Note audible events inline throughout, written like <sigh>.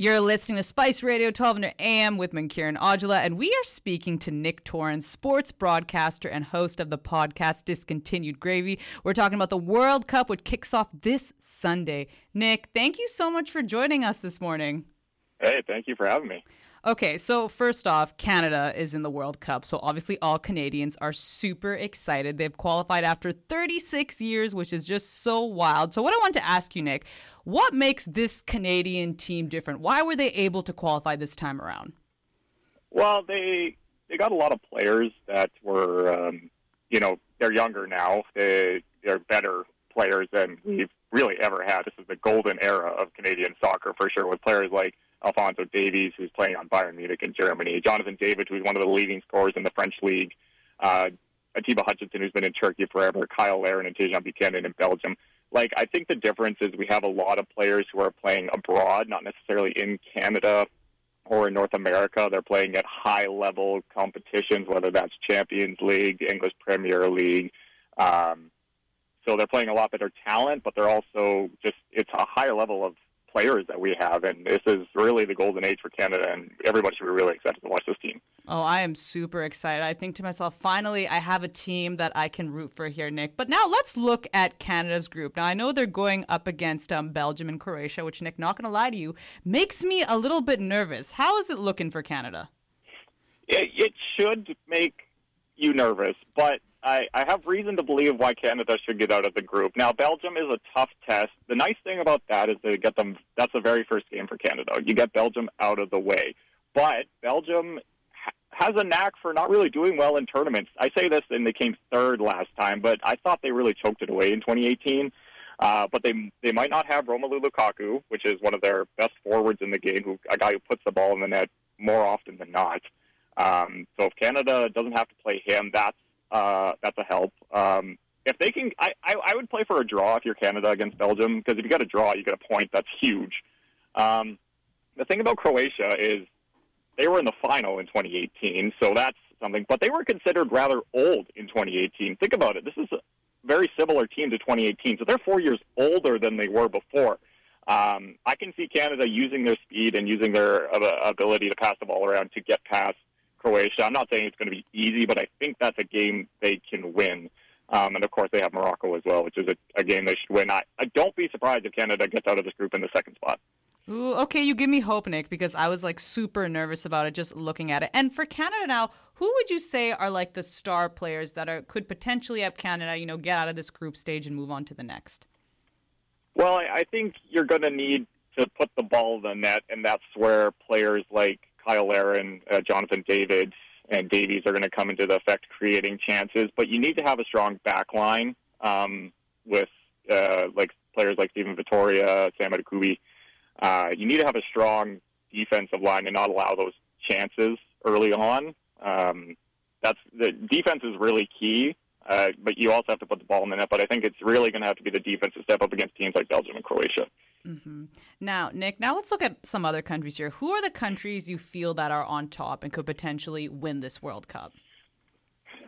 You're listening to Spice Radio 1200 AM with Mankiran Aujla, and we are speaking to Nick Torrens, sports broadcaster and host of the podcast Discontinued Gravy. We're talking about the World Cup, which kicks off this Sunday. Nick, thank you so much for joining us this morning. Hey, thank you for having me. Okay, so first off, Canada is in the World Cup. So obviously, all Canadians are super excited. They've qualified after 36 years, which is just so wild. So, what I want to ask you, Nick, what makes this Canadian team different? Why were they able to qualify this time around? Well, they they got a lot of players that were, um, you know, they're younger now. They they're better players than we've really ever had. This is the golden era of Canadian soccer for sure, with players like Alfonso Davies, who's playing on Bayern Munich in Germany, Jonathan David, who's one of the leading scorers in the French league, uh, Atiba Hutchinson, who's been in Turkey forever, Cyle Larin and Tajon Buchanan in Belgium. Like, I think the difference is we have a lot of players who are playing abroad, not necessarily in Canada or in North America. They're playing at high level competitions, whether that's Champions League, English Premier League. Um, so they're playing a lot better talent, but they're also just, it's a higher level of players that we have, and this is really the golden age for Canada, and everybody should be really excited to watch this team. Oh, I am super excited. I think to myself, finally, I have a team that I can root for here, Nick. But now let's look at Canada's group. Now, I know they're going up against um, Belgium and Croatia, which, Nick, not going to lie to you, makes me a little bit nervous. How is it looking for Canada? It, it should make you nervous, but I, I have reason to believe why Canada should get out of the group. Now, Belgium is a tough test. The nice thing about that is they get them. That's the very first game for Canada. You get Belgium out of the way, but Belgium ha- has a knack for not really doing well in tournaments. I say this, and they came third last time, but I thought they really choked it away in 2018. Uh, but they they might not have Romelu Lukaku, which is one of their best forwards in the game, who a guy who puts the ball in the net more often than not. Um, so if Canada doesn't have to play him, that's uh, that's a help. Um, if they can, I, I, I would play for a draw if you're Canada against Belgium because if you got a draw, you get a point. That's huge. Um, the thing about Croatia is they were in the final in 2018, so that's something. But they were considered rather old in 2018. Think about it. This is a very similar team to 2018, so they're four years older than they were before. Um, I can see Canada using their speed and using their uh, ability to pass the ball around to get past Croatia. I'm not saying it's going to be easy, but I think that's a game they can win. Um, and of course, they have Morocco as well, which is a, a game they should win. I, I don't be surprised if Canada gets out of this group in the second spot. Ooh, okay, you give me hope, Nick, because I was like super nervous about it just looking at it. And for Canada now, who would you say are like the star players that are could potentially help Canada, you know, get out of this group stage and move on to the next? Well, I, I think you're going to need to put the ball in the net, and that's where players like Cyle Larin, uh, Jonathan David, and Davies are going to come into the effect, creating chances. But you need to have a strong back line um, with uh, like players like Steven Vitória, Sam Adekugbe. Uh, you need to have a strong defensive line and not allow those chances early on. Um, that's the defense is really key. Uh, but you also have to put the ball in the net. But I think it's really going to have to be the defense to step up against teams like Belgium and Croatia. Mm-hmm. Now, Nick, now let's look at some other countries here. Who are the countries you feel that are on top and could potentially win this World Cup?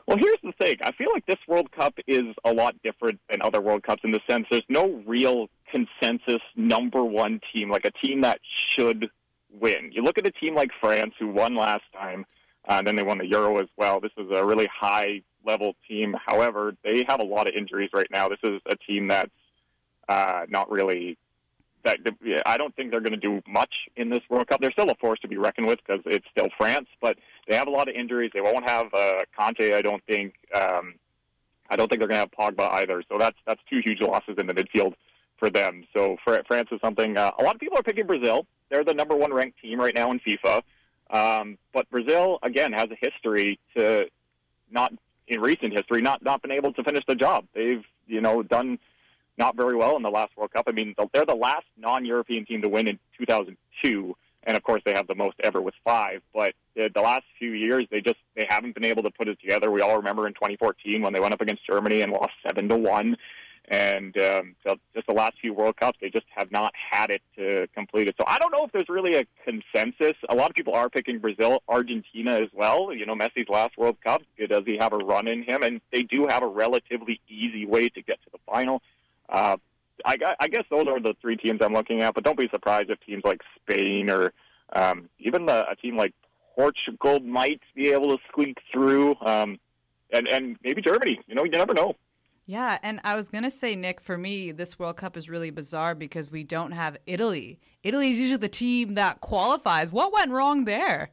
Well, here's the thing. I feel like this World Cup is a lot different than other World Cups in the sense there's no real consensus number one team, like a team that should win. You look at a team like France, who won last time, uh, and then they won the Euro as well. This is a really high level team. However, they have a lot of injuries right now. This is a team that's uh, not really that. I don't think they're going to do much in this World Cup. They're still a force to be reckoned with because it's still France, but they have a lot of injuries. They won't have uh, Kanté. I don't think. Um, I don't think they're going to have Pogba either. So that's that's two huge losses in the midfield for them. So for, France is something. Uh, a lot of people are picking Brazil. They're the number one ranked team right now in FIFA. Um, but Brazil again has a history to not in recent history not not been able to finish the job. They've you know done not very well in the last World Cup. I mean, they're the last non-European team to win in 2002, and of course they have the most ever with five. But the last few years, they just they haven't been able to put it together. We all remember in 2014 when they went up against Germany and lost seven to one. And um, so just the last few World Cups, they just have not had it to complete it. So I don't know if there's really a consensus. A lot of people are picking Brazil, Argentina as well. You know, Messi's last World Cup, does he have a run in him? And they do have a relatively easy way to get to the final. Uh, I, I guess those are the three teams I'm looking at. But don't be surprised if teams like Spain or um, even the, a team like Portugal might be able to squeak through, um, and and maybe Germany. You know, you never know. Yeah, and I was going to say, Nick, for me, this World Cup is really bizarre because we don't have Italy. Italy is usually the team that qualifies. What went wrong there?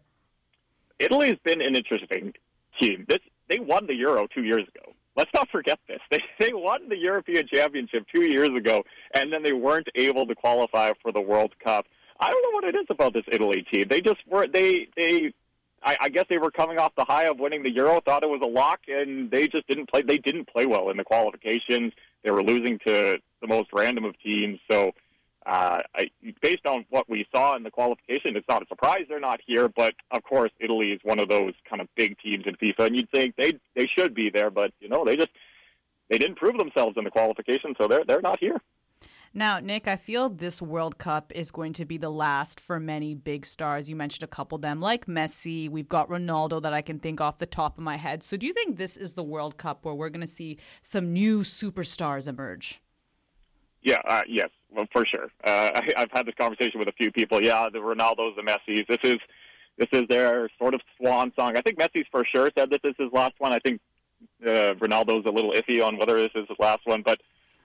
Italy has been an interesting team. This they won the Euro two years ago. Let's not forget this. <laughs> They they won the European Championship two years ago, and then they weren't able to qualify for the World Cup. I don't know what it is about this Italy team. They just were they they I, I guess they were coming off the high of winning the Euro, thought it was a lock, and they just didn't play. They didn't play well in the qualifications. They were losing to the most random of teams. So, uh, I, based on what we saw in the qualification, it's not a surprise they're not here. But of course, Italy is one of those kind of big teams in FIFA, and you'd think they they should be there, but you know they just they didn't prove themselves in the qualification, so they're they're not here. Now, Nick, I feel this World Cup is going to be the last for many big stars. You mentioned a couple of them, like Messi. We've got Ronaldo that I can think off the top of my head. So, do you think this is the World Cup where we're going to see some new superstars emerge? Yeah, uh, yes, well, for sure. Uh, I, I've had this conversation with a few people. Yeah, the Ronaldos, the Messis. This is this is their sort of swan song. I think Messi's for sure said that this is his last one. I think uh, Ronaldo's a little iffy on whether this is his last one, but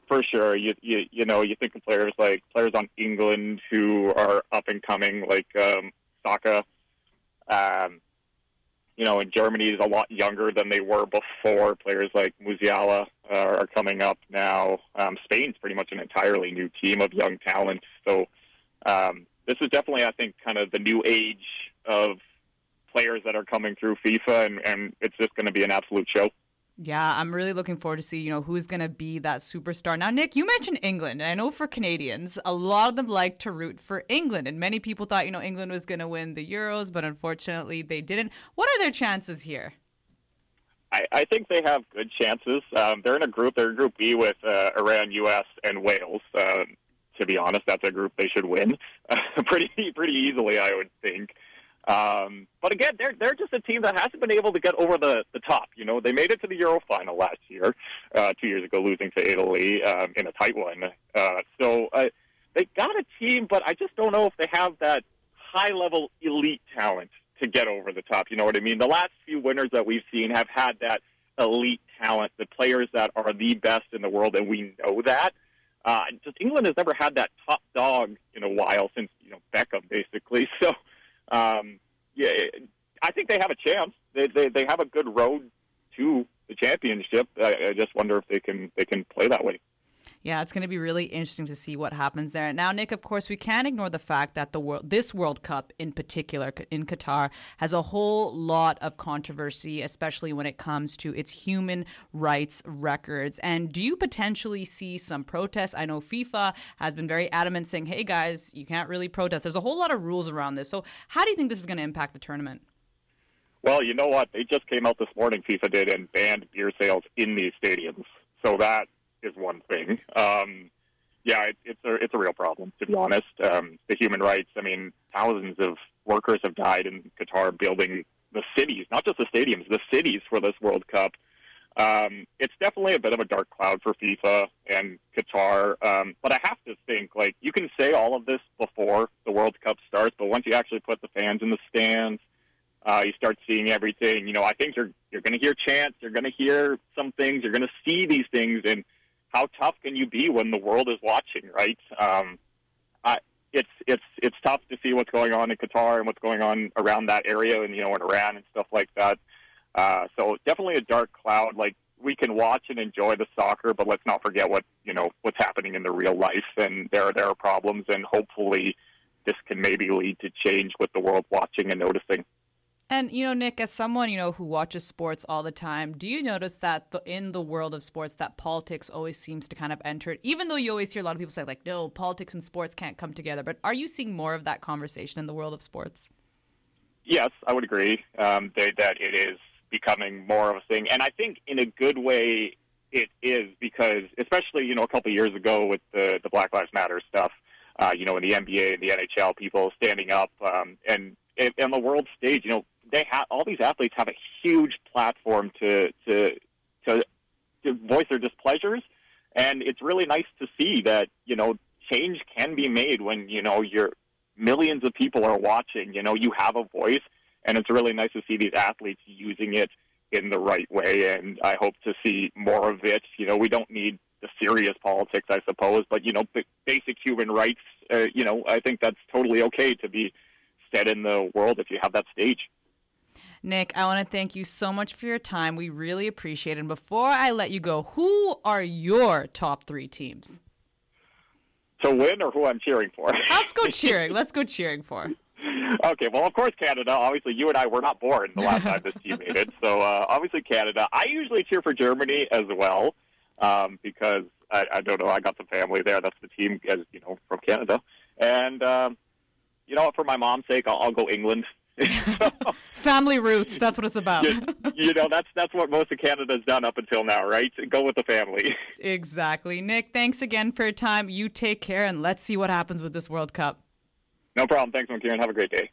for sure. You, you you know you think of players like players on England who are up and coming, like um, Saka. Um, you know, in Germany is a lot younger than they were before. Players like Musiala uh, are coming up now. Um, Spain's pretty much an entirely new team of young talent. So um, this is definitely, I think, kind of the new age of players that are coming through FIFA, and, and it's just going to be an absolute show. Yeah, I'm really looking forward to see, you know, who's going to be that superstar. Now, Nick, you mentioned England, and I know for Canadians, a lot of them like to root for England, and many people thought, you know, England was going to win the Euros, but unfortunately they didn't. What are their chances here? I, I think they have good chances. Um, they're in a group, they're in Group B with uh, Iran, U.S., and Wales. Um, to be honest, that's a group they should win uh, <laughs> pretty pretty easily, I would think. Um, but again, they're they're just a team that hasn't been able to get over the the top. You know, they made it to the Euro final last year, uh, two years ago, losing to Italy um, in a tight one. Uh, so uh, they got a team, but I just don't know if they have that high level elite talent to get over the top. You know what I mean? The last few winners that we've seen have had that elite talent, the players that are the best in the world, and we know that. Uh, just England has never had that top dog in a while since you know Beckham, basically. <laughs> So um, yeah, I think they have a chance. They, they they have a good road to the championship. I, I just wonder if they can they can play that way. Yeah, it's going to be really interesting to see what happens there. Now, Nick, of course, we can't ignore the fact that the world, this World Cup in particular in Qatar, has a whole lot of controversy, especially when it comes to its human rights records. And do you potentially see some protests? I know FIFA has been very adamant, saying, "Hey, guys, you can't really protest." There's a whole lot of rules around this. So, how do you think this is going to impact the tournament? Well, you know what? They just came out this morning, FIFA did, and banned beer sales in these stadiums. So that is one thing. Um, yeah, it, it's a it's a real problem to be honest. Um, the human rights. I mean, thousands of workers have died in Qatar building the cities, not just the stadiums, the cities for this World Cup. Um, it's definitely a bit of a dark cloud for FIFA and Qatar. Um, but I have to think, like, you can say all of this before the World Cup starts, but once you actually put the fans in the stands, uh, you start seeing everything. You know, I think you're you're going to hear chants, you're going to hear some things, you're going to see these things, and how tough can you be when the world is watching, right? Um, I, it's it's it's tough to see what's going on in Qatar and what's going on around that area, and you know, in Iran and stuff like that. Uh, so definitely a dark cloud. Like we can watch and enjoy the soccer, but let's not forget what you know what's happening in the real life, and there there are problems, and hopefully this can maybe lead to change with the world watching and noticing. And you know, Nick, as someone you know who watches sports all the time, do you notice that the, in the world of sports, that politics always seems to kind of enter it? Even though you always hear a lot of people say like, "No, politics and sports can't come together," but are you seeing more of that conversation in the world of sports? Yes, I would agree um, that, that it is becoming more of a thing, and I think in a good way it is because, especially you know, a couple of years ago with the the Black Lives Matter stuff, uh, you know, in the NBA and the NHL, people standing up um, and on the world stage, you know, they have all these athletes have a huge platform to to to to voice their displeasures, And it's really nice to see that, you know, change can be made when, you know, you're millions of people are watching, you know, you have a voice and it's really nice to see these athletes using it in the right way and I hope to see more of it. You know, we don't need the serious politics, I suppose, but you know, basic human rights, uh, you know, I think that's totally okay to be said in the world if you have that stage. Nick, I want to thank you so much for your time. We really appreciate it. And before I let you go, who are your top three teams? To win or who I'm cheering for? Let's go cheering. <laughs> Let's go cheering for. Okay, well, of course, Canada. Obviously, you and I were not born the last time this team made it. So, uh, obviously, Canada. I usually cheer for Germany as well um, because I, I don't know. I got some family there. That's the team, as you know, from Canada. And um, you know, for my mom's sake, I'll, I'll go England. <laughs> Family roots. That's what it's about. you, you, know, that's that's what most of Canada's done up until now, right? Go with the family. <laughs> Exactly. Nick, thanks again for your time. You take care, and let's see what happens with this World Cup. No problem. Thanks, Mankiran. Have a great day.